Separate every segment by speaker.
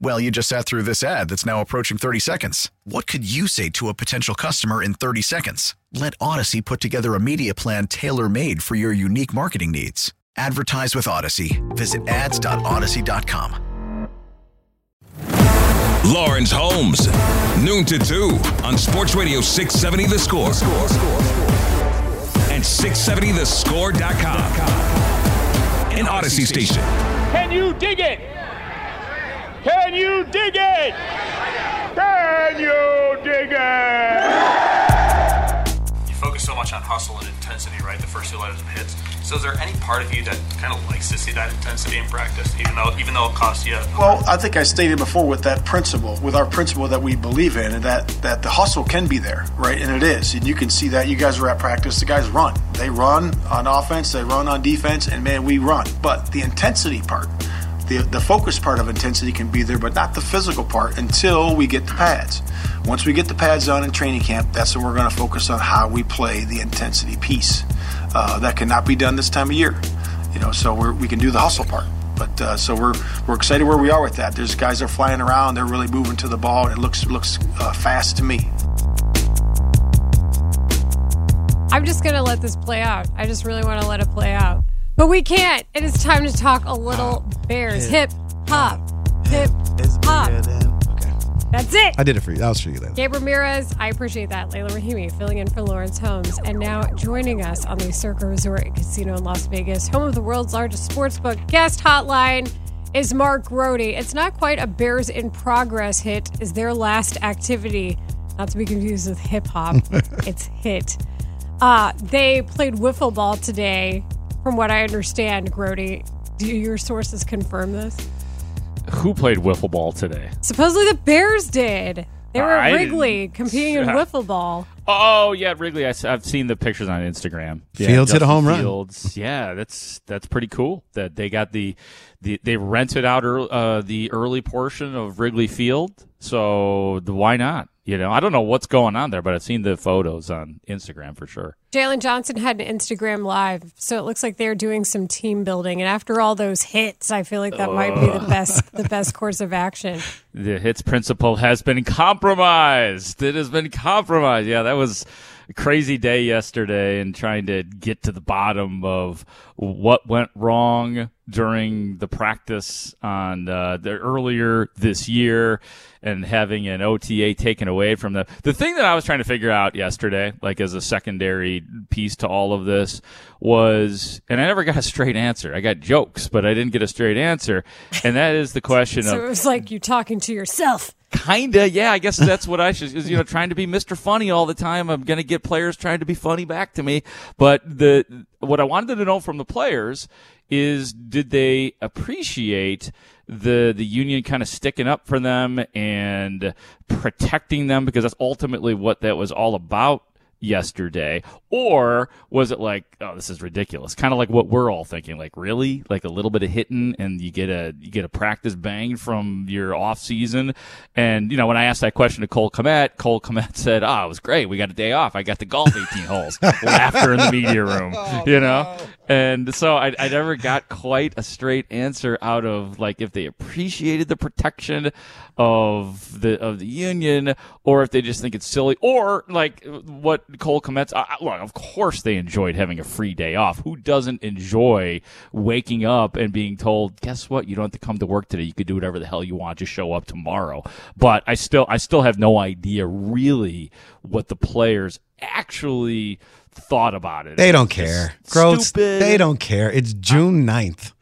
Speaker 1: Well, you just sat through this ad that's now approaching 30 seconds. What could you say to a potential customer in 30 seconds? Let Odyssey put together a media plan tailor made for your unique marketing needs. Advertise with Odyssey. Visit ads.odyssey.com.
Speaker 2: Lawrence Holmes, noon to 2 on Sports Radio 670 The Score. And 670thescore.com. An Odyssey station.
Speaker 3: Can you dig it? Can you dig it? Can you dig it?
Speaker 4: You focus so much on hustle and intensity, right? The first two letters of hits. So is there any part of you that kind of likes to see that intensity in practice, even though even though it costs you?
Speaker 5: Well, I think I stated before with that principle, with our principle that we believe in, and that that the hustle can be there, right? And it is, and you can see that. You guys are at practice. The guys run. They run on offense. They run on defense, and man, we run. But the intensity part. The, the focus part of intensity can be there, but not the physical part until we get the pads. Once we get the pads on in training camp, that's when we're going to focus on how we play the intensity piece. Uh, that cannot be done this time of year, you know. So we can do the hustle part, but uh, so we're we're excited where we are with that. There's guys that are flying around, they're really moving to the ball, and it looks looks uh, fast to me.
Speaker 6: I'm just going to let this play out. I just really want to let it play out. But we can't. It is time to talk a little Bears. Hip, hop, hip, hop. That's it.
Speaker 7: I did it for you. That was for you. Then.
Speaker 6: Gabe Ramirez, I appreciate that. Layla Rahimi filling in for Lawrence Holmes. And now joining us on the Circa Resort and Casino in Las Vegas, home of the world's largest sportsbook guest hotline, is Mark Grote. It's not quite a Bears in progress hit, is their last activity. Not to be confused with hip hop. it's hit. Uh, they played wiffle ball today, from what I understand, Grody, Do your sources confirm this?
Speaker 8: Who played wiffle ball today?
Speaker 6: Supposedly the Bears did. They were
Speaker 8: I
Speaker 6: at
Speaker 8: didn't-
Speaker 6: Wrigley competing in wiffle ball.
Speaker 8: Oh yeah, Wrigley. I, have seen the pictures on Instagram. Yeah,
Speaker 7: Fields hit a
Speaker 8: Justin
Speaker 7: home run.
Speaker 8: Fields. Yeah, that's that's pretty cool. That they got the, the they rented out ear- uh, the early portion of Wrigley Field. So the, why not? You know, I don't know what's going on there, but I've seen the photos on Instagram for sure.
Speaker 6: Jaylon Johnson had an Instagram live, so it looks like they're doing some team building. And after all those hits, I feel like that might be the best the best course of action.
Speaker 8: The hits principle has been compromised. It has been compromised. Yeah, that was a crazy day yesterday and trying to get to the bottom of what went wrong during the practice on uh, the earlier this year and having an OTA taken away from them. The thing that I was trying to figure out yesterday, like as a secondary piece to all of this, was, and I never got a straight answer. I got jokes, but I didn't get a straight answer, and that is the question of
Speaker 6: So
Speaker 8: of
Speaker 6: it was like you talking to yourself.
Speaker 8: Kinda, yeah. I guess that's what I should. You know, trying to be Mr. Funny all the time. I'm gonna get players trying to be funny back to me. But the what I wanted to know from the players is, did they appreciate the the union kind of sticking up for them and protecting them because that's ultimately what that was all about yesterday? Or was it like oh this is ridiculous? Kind of like what we're all thinking like really? Like a little bit of hitting and you get a you get a practice bang from your off season? And you know when i asked that question to cole kmet cole kmet said oh it was great. We got a day off. I got to golf 18 holes. Laughter in the media room oh, you know? and so I, I never got quite a straight answer out of like if they appreciated the protection of the of the union or if they just think it's silly or like what Cole Kmet's I, I- look of course they enjoyed having a free day off who doesn't enjoy waking up and being told guess what you don't have to come to work today you could do whatever the hell you want just show up tomorrow but I still I still have no idea really what the players actually thought about it
Speaker 7: They don't care. Gross.
Speaker 8: stupid.
Speaker 7: They don't care. It's June 9th.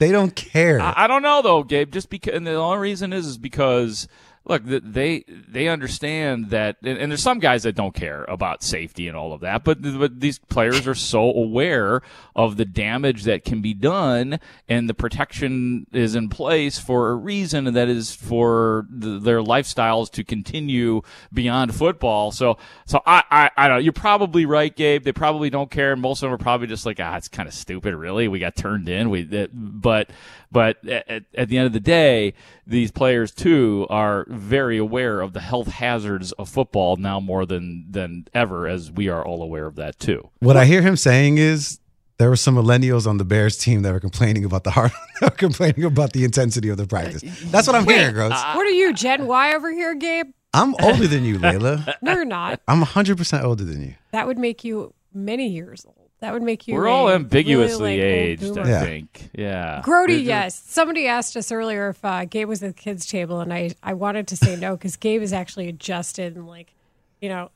Speaker 7: They don't care.
Speaker 8: I, I don't know though, Gabe. Just because, and the only reason is, is because look, they they understand that, and, there's some guys that don't care about safety and all of that, but but these players are so aware of the damage that can be done, and the protection is in place for a reason, and that is for the, their lifestyles to continue beyond football. So so I I, I don't. You're probably right, Gabe. They probably don't care. Most of them are probably just like, ah, it's kind of stupid. Really, we got turned in. We that, but but at, at the end of the day, these players too are very aware of the health hazards of football now more than than ever, as we are all aware of that too.
Speaker 7: What I hear him saying is there were some millennials on the Bears team that were complaining about the hard, complaining about the intensity of the practice. That's what I'm hearing, Gross.
Speaker 6: what are you, Gen Y over here, Gabe?
Speaker 7: I'm older than you, Layla.
Speaker 6: No, you're not.
Speaker 7: I'm 100% older than you.
Speaker 6: That would make you many years old. That would make you.
Speaker 8: We're all ambiguously
Speaker 6: really, like,
Speaker 8: aged,
Speaker 6: old
Speaker 8: I.
Speaker 7: Yeah.
Speaker 8: think. Yeah.
Speaker 6: Grody,
Speaker 8: There's-
Speaker 6: yes. Somebody asked us earlier if uh, Gabe was at the kids' table, and I, I wanted to say no because Gabe is actually adjusted and like, you know,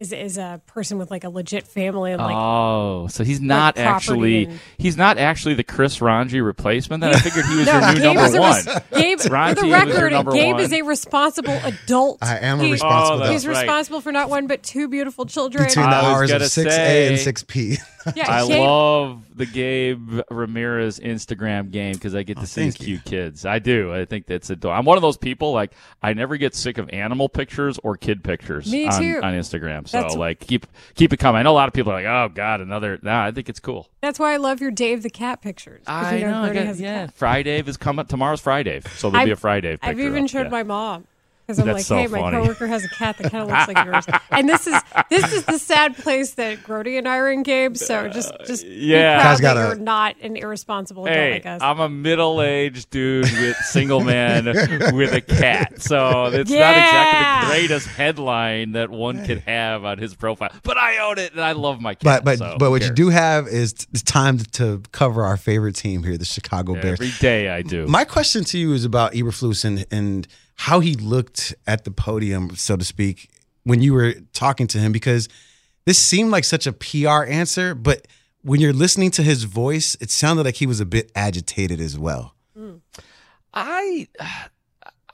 Speaker 6: is is a person with like a legit family and like.
Speaker 8: Oh, so he's not
Speaker 6: property
Speaker 8: actually
Speaker 6: and-
Speaker 8: he's not actually the Chris Rongey replacement. Then I figured he was
Speaker 6: no,
Speaker 8: your new
Speaker 6: Gabe
Speaker 8: number
Speaker 6: is
Speaker 8: one.
Speaker 6: res- Gabe, for the record, Gabe
Speaker 8: one.
Speaker 6: is a responsible adult.
Speaker 7: I am a
Speaker 6: He-
Speaker 7: responsible
Speaker 8: Oh, that's
Speaker 6: He's
Speaker 7: adult.
Speaker 8: right.
Speaker 6: responsible for not one but two beautiful children.
Speaker 7: Between the
Speaker 8: I
Speaker 7: hours of
Speaker 8: gonna
Speaker 7: 6A and 6P.
Speaker 6: yeah,
Speaker 8: I
Speaker 6: Gabe-
Speaker 8: love the Gabe Ramirez Instagram game because I get to oh, see his
Speaker 7: Oh, you.
Speaker 8: cute kids. I do. I think that's adorable. I'm one of those people like I never get sick of animal pictures or kid pictures
Speaker 6: Me
Speaker 8: on,
Speaker 6: too.
Speaker 8: on Instagram. So
Speaker 6: That's-
Speaker 8: like keep keep it coming. I know a lot of people are like, oh god, another. Nah, I think it's cool.
Speaker 6: That's why I love your Dave the cat pictures.
Speaker 8: I
Speaker 6: you
Speaker 8: know. I got- yeah. Friday is coming. Tomorrow's Friday, so there'll be
Speaker 6: I've-
Speaker 8: a Friday.
Speaker 6: I've even
Speaker 8: up,
Speaker 6: showed
Speaker 8: yeah.
Speaker 6: my mom because I'm
Speaker 8: That's
Speaker 6: like,
Speaker 8: so
Speaker 6: hey, my
Speaker 8: funny.
Speaker 6: coworker has a cat that kind of looks like yours. And this is this is the sad place that Grody and I are in, Gabe. So uh, just just
Speaker 8: yeah.
Speaker 6: be proud
Speaker 7: Guys
Speaker 6: that
Speaker 7: gotta-
Speaker 6: you're not an irresponsible adult
Speaker 8: Hey,
Speaker 6: like us.
Speaker 8: I'm a middle-aged dude with single man with a cat, so it's not exactly the greatest headline that one could have on his profile. But I own it, and I love my cat.
Speaker 7: But but
Speaker 8: so
Speaker 7: but
Speaker 8: who
Speaker 7: what you do have is it's time to cover our favorite team here, the Chicago Bears.
Speaker 8: every day I do.
Speaker 7: My question to you is about Eberflus and, and how he looked at the podium, so to speak, when you were talking to him, because this seemed like such a PR answer, but when you're listening to his voice, it sounded like he was a bit agitated as well.
Speaker 8: I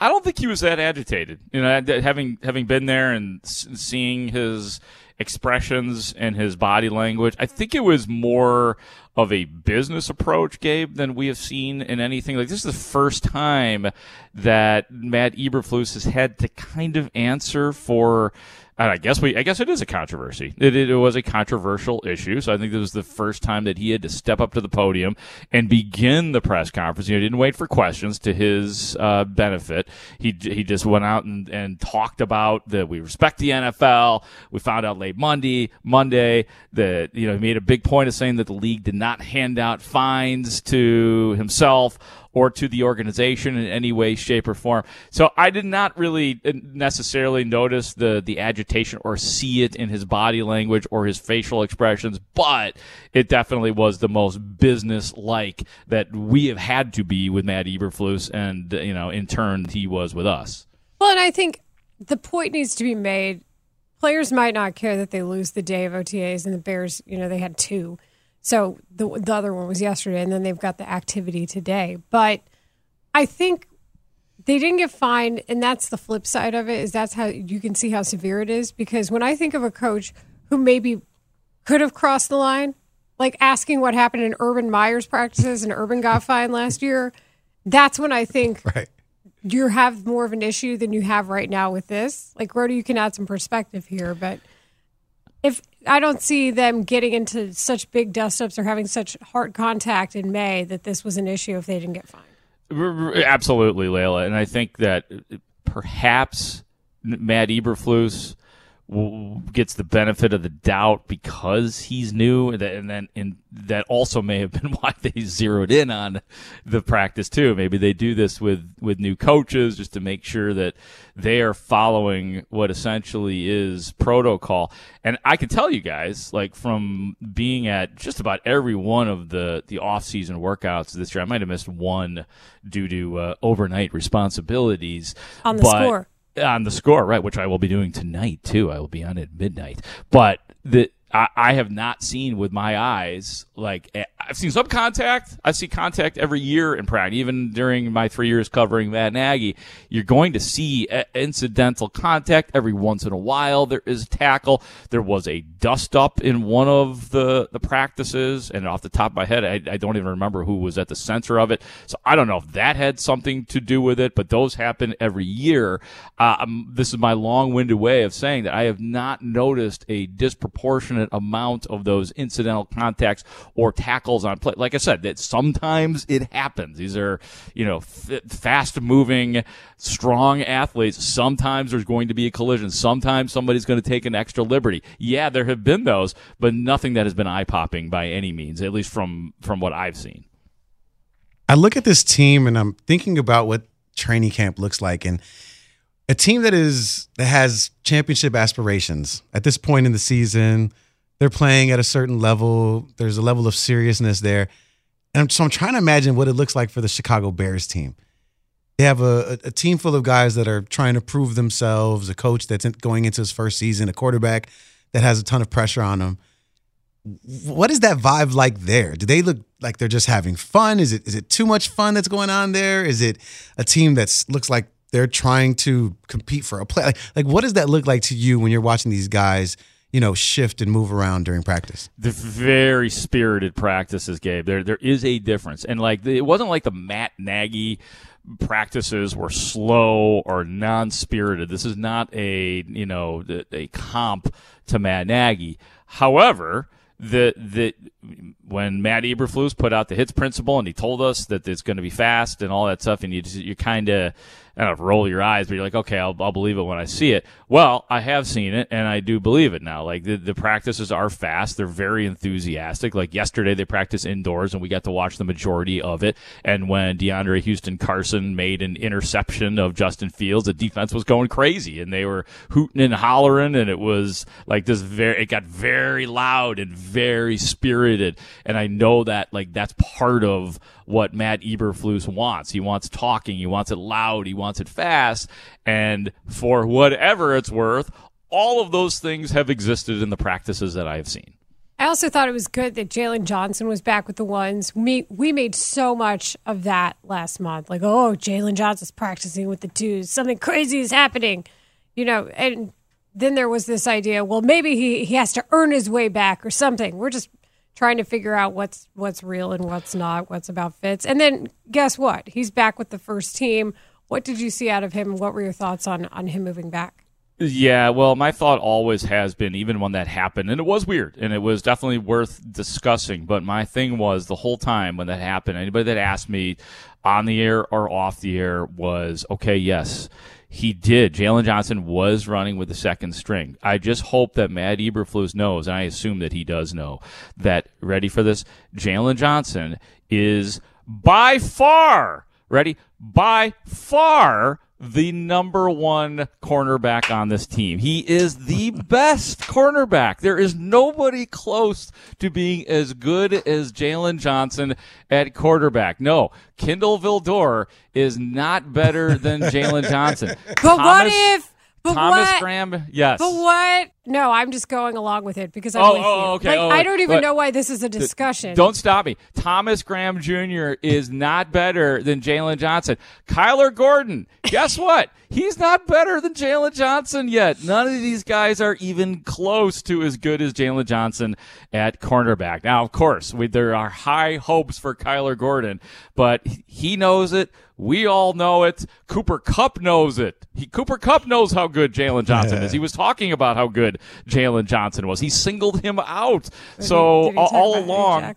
Speaker 8: I don't think he was that agitated. You know, having having been there and seeing his expressions and his body language, I think it was more of a business approach, Gabe, than we have seen in anything. Like this is the first time that Matt Eberflus has had to kind of answer for. And I guess we, I guess it is a controversy. It, it, was a controversial issue, so I think this was the first time that he had to step up to the podium and begin the press conference. You know, he didn't wait for questions to his uh, benefit. He he just went out and, and talked about that we respect the NFL. We found out late Monday, Monday that you know he made a big point of saying that the league did not hand out fines to himself or to the organization in any way, shape, or form. So I did not really uh, necessarily notice the the agitation or see it in his body language or his facial expressions, but it definitely was the most business like that we have had to be with Matt Eberflus, and uh, you know, in turn, he was with us.
Speaker 6: Well, and I think the point needs to be made. Players might not care that they lose the day of OTAs, and the Bears, you know, they had two. So the the other one was yesterday, and then they've got the activity today. But I think they didn't get fined, and that's the flip side of it. Is that's how you can see how severe it is. Because when I think of a coach who maybe could have crossed the line, like asking what happened in Urban Meyer's practices, and Urban got fined last year, that's when I think
Speaker 7: Right.
Speaker 6: you have more of an issue than you have right now with this. Like Rhoda, you can add some perspective here, but if I don't see them getting into such big dust ups or having such hard contact in May that this was an issue if they didn't get fined.
Speaker 8: Absolutely, Layla, and I think that perhaps Matt Eberflus gets the benefit of the doubt because he's new, and that- and then and that also may have been why they zeroed in on the practice too. Maybe they do this with with new coaches just to make sure that they are following what essentially is protocol. And I can tell you guys, like from being at just about every one of the the off season workouts this year, I might have missed one due to uh, overnight responsibilities
Speaker 6: On the
Speaker 8: but-
Speaker 6: score.
Speaker 8: On the score, right? Which I will be doing tonight too. I will be on at midnight. But the I, I have not seen with my eyes like I've seen some contact. I see contact every year in practice. Even during my three years covering Matt Nagy, you're going to see incidental contact every once in a while. There is tackle. There was a dust up in one of the the practices, and off the top of my head, I, I don't even remember who was at the center of it. So I don't know if that had something to do with it, but those happen every year. Uh, um, this is my long-winded way of saying that I have not noticed a disproportionate amount of those incidental contacts or tackles on play. Like I said, that sometimes it happens. These are, you know, f- fast moving, strong athletes. Sometimes there's going to be a collision. Sometimes somebody's going to take an extra liberty. Yeah, there have been those, but nothing that has been eye popping by any means, at least from, from what I've seen.
Speaker 7: I look at this team and I'm thinking about what training camp looks like and a team that is that has championship aspirations at this point in the season they're playing at a certain level there's a level of seriousness there and so i'm trying to imagine what it looks like for the chicago bears team they have a, a team full of guys that are trying to prove themselves a coach that's going into his first season a quarterback that has a ton of pressure on him what is that vibe like there? Do they look like they're just having fun? Is it is it too much fun that's going on there? Is it a team that looks like they're trying to compete for a play? Like, like what does that look like to you when you're watching these guys? You know, shift and move around during practice.
Speaker 8: The very spirited practices, Gabe. There, there is a difference, and like it wasn't like the Matt Nagy practices were slow or non-spirited. This is not a you know a comp to Matt Nagy. However, the that when Matt Eberflus put out the hits principle and he told us that it's going to be fast and all that stuff, and you just, you kind of roll your eyes, but you're like, okay, I'll, I'll believe it when I see it. Well, I have seen it and I do believe it now. Like the, the practices are fast. They're very enthusiastic. Like yesterday, they practiced indoors and we got to watch the majority of it. And when DeAndre Houston Carson made an interception of Justin Fields, the defense was going crazy and they were hooting and hollering and it was like this very, it got very loud and very spirited. And I know that like that's part of what Matt Eberflus wants. He wants talking. He wants it loud. He wants it fast. And for whatever it's worth, all of those things have existed in the practices that I have seen.
Speaker 6: I also thought it was good that Jaylon Johnson was back with the ones. We we made so much of that last month. Like, oh, Jaylon Johnson's practicing with the twos. Something crazy is happening. You know, and then there was this idea, well, maybe he, he has to earn his way back or something. We're just trying to figure out what's what's real and what's not, what's about Fitz. And then guess what? He's back with the first team. What did you see out of him? What were your thoughts on on him moving back?
Speaker 8: Yeah, well, my thought always has been, even when that happened, and it was weird, and it was definitely worth discussing. But my thing was the whole time when that happened, anybody that asked me on the air or off the air was, okay, yes, he did. Jaylon Johnson was running with the second string. I just hope that Matt Eberflus knows, and I assume that he does know, that ready for this, Jaylon Johnson is by far ready by far the number one cornerback on this team. He is the best cornerback. There is nobody close to being as good as Jaylon Johnson at quarterback. No, Kindle Vildor is not better than Jaylon Johnson.
Speaker 6: But Thomas, what if? But
Speaker 8: Thomas
Speaker 6: what,
Speaker 8: Graham, yes.
Speaker 6: But what? No, I'm just going along with it because I'm
Speaker 8: oh,
Speaker 6: with
Speaker 8: oh,
Speaker 6: you.
Speaker 8: Okay,
Speaker 6: like,
Speaker 8: oh,
Speaker 6: I don't even know why this is a discussion.
Speaker 8: Don't stop me. Thomas Graham Jr. is not better than Jaylon Johnson. Kyler Gordon, guess what? He's not better than Jaylon Johnson yet. None of these guys are even close to as good as Jaylon Johnson at cornerback. Now, of course, we, there are high hopes for Kyler Gordon, but he knows it. We all know it. Cooper Kupp knows it. He, Cooper Kupp knows how good Jaylon Johnson is. He was talking about how good Jaylon Johnson was. He singled him out. So all along,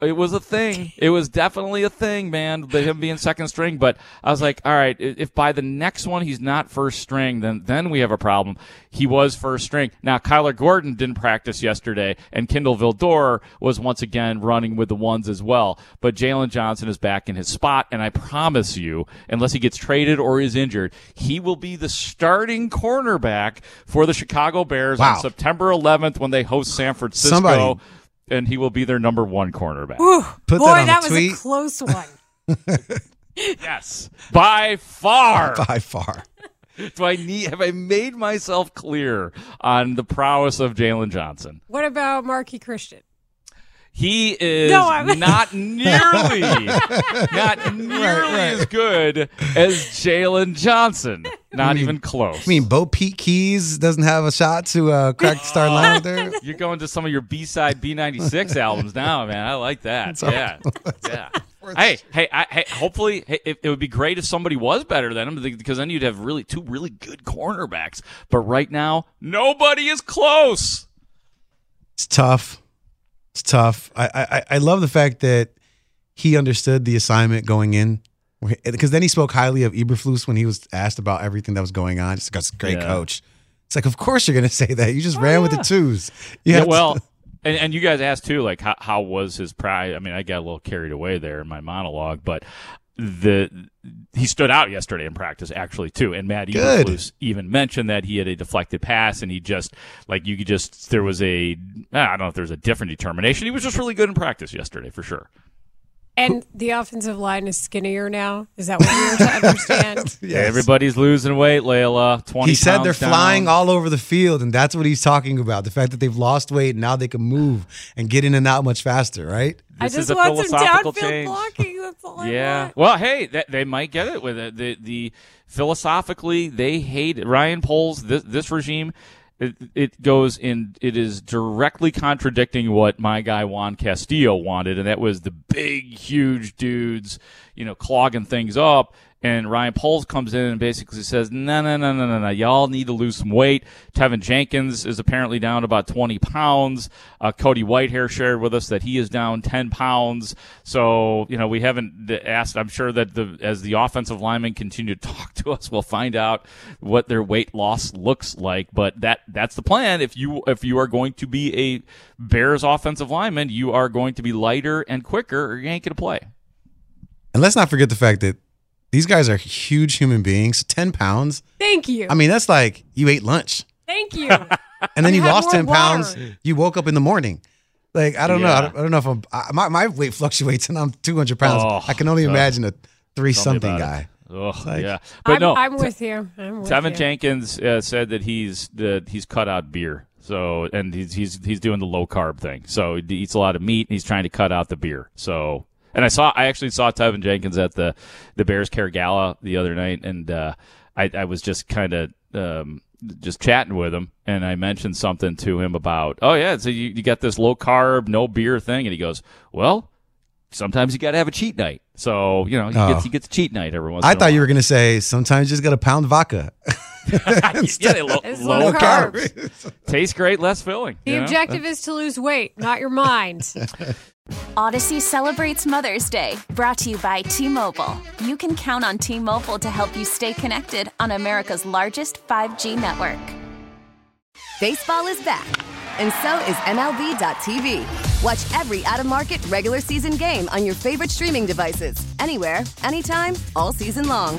Speaker 8: it was a thing. It was definitely a thing, man. Him being second string. But I was like, all right, if by the next one he's not first string, then then we have a problem. He was first string. Now Kyler Gordon didn't practice yesterday, and Kindle Vildor was once again running with the ones as well. But Jaylon Johnson is back in his spot, and I promise you, unless he gets traded or is injured, he will be the starting cornerback for the Chicago Bears
Speaker 7: wow.
Speaker 8: on September 11th when they host San Francisco.
Speaker 7: Somebody
Speaker 8: and he will be their number one cornerback.
Speaker 6: Ooh,
Speaker 7: Put
Speaker 6: boy,
Speaker 7: that on
Speaker 6: that
Speaker 7: a
Speaker 6: was
Speaker 7: tweet.
Speaker 6: a close one.
Speaker 8: yes, by far.
Speaker 7: By far.
Speaker 8: Do I need? Have I made myself clear on the prowess of Jaylon Johnson?
Speaker 6: what about Marqui Christian?
Speaker 8: He is
Speaker 6: No, I'm-
Speaker 8: not nearly, not nearly as good as Jaylon Johnson. Not
Speaker 7: mean-
Speaker 8: even close.
Speaker 7: I mean, Bopete Keys doesn't have a shot to uh, crack the starting lineup there.
Speaker 8: You're going to some of your B side B ninety six albums now, man. I like that. Yeah, yeah. Hey, hey, I, hey! Hopefully, hey, it, it would be great if somebody was better than him because then you'd have really two really good cornerbacks. But right now, nobody is close.
Speaker 7: It's tough. It's tough. I, I I love the fact that he understood the assignment going in, because then he spoke highly of Eberflus when he was asked about everything that was going on. Just because great
Speaker 8: Yeah.
Speaker 7: coach. It's like, of course you're going to say that. You just oh, ran with the twos. You
Speaker 8: Yeah,
Speaker 7: have to-
Speaker 8: well, and, and you guys asked too, like how how was his pride? I mean, I got a little carried away there in my monologue, but the he stood out yesterday in practice actually too. And Matt Eberflus even mentioned that he had a deflected pass, and he just like you could just there was a I don't know if there was a different determination. He was just really good in practice yesterday for sure.
Speaker 6: And the offensive line is skinnier now. Is that what we were to understand?
Speaker 7: Yes.
Speaker 8: Everybody's losing weight, Layla. Twenty.
Speaker 7: he said they're
Speaker 8: down.
Speaker 7: flying all over the field, and that's what he's talking about. The fact that they've lost weight and now they can move and get in and out much faster, right?
Speaker 6: I just
Speaker 8: is a
Speaker 6: want some downfield
Speaker 8: change.
Speaker 6: blocking. That's all I
Speaker 8: Yeah.
Speaker 6: want.
Speaker 8: Well, hey, that, they might get it with it. The the philosophically they hate Ryan Poles. This this regime. It, it goes in. It is directly contradicting what my guy Juan Castillo wanted, and that was the big, huge dudes, you know, clogging things up. And Ryan Poles comes in and basically says, "No, no, no, no, no, no. Y'all need to lose some weight." Teven Jenkins is apparently down about 20 pounds. Uh, Cody Whitehair shared with us that he is down 10 pounds. So you know, we haven't asked. I'm sure that the as the offensive linemen continue to talk to us, we'll find out what their weight loss looks like. But that that's the plan. If you if you are going to be a Bears offensive lineman, you are going to be lighter and quicker, or you ain't going to play.
Speaker 7: And let's not forget the fact that these guys are huge human beings. Ten pounds.
Speaker 6: Thank you.
Speaker 7: I mean, that's like you ate lunch
Speaker 6: Thank you.
Speaker 7: and then you lost
Speaker 6: more
Speaker 7: ten pounds. You woke up in the morning. Like I don't know. I don't, I don't know if I'm. I, my my weight fluctuates and I'm 200 pounds.
Speaker 8: Oh,
Speaker 7: I can only
Speaker 8: God.
Speaker 7: imagine a three
Speaker 8: Tell
Speaker 7: something guy.
Speaker 8: it. Ugh,
Speaker 7: like-
Speaker 8: yeah, but
Speaker 6: I'm,
Speaker 8: no,
Speaker 6: I'm with you. I'm with
Speaker 8: Teven
Speaker 6: you.
Speaker 8: Jenkins uh, said that he's that he's cut out beer. So and he's he's he's doing the low carb thing. So he eats a lot of meat and he's trying to cut out the beer. So and I saw I actually saw Teven Jenkins at the the Bears Care Gala the other night, and uh, I I was just kind of um, just chatting with him, and I mentioned something to him about oh yeah, so you, you got this low carb no beer thing, and he goes well. Sometimes you got to have a cheat night, so you know he
Speaker 7: Oh.
Speaker 8: gets he gets a cheat night every once.
Speaker 7: I
Speaker 8: in a
Speaker 7: thought you were gonna say sometimes you just got to pound vodka.
Speaker 8: yeah, they low,
Speaker 6: It's
Speaker 8: low
Speaker 6: low
Speaker 8: carb. Tastes great, less filling.
Speaker 6: The
Speaker 8: you know?
Speaker 6: objective is to lose weight, not your mind.
Speaker 9: Odyssey celebrates Mother's Day, brought to you by T Mobile. You can count on T Mobile to help you stay connected on America's largest 5G network.
Speaker 10: Baseball is back, and so is MLB.tv. Watch every out of market regular season game on your favorite streaming devices, anywhere, anytime, all season long.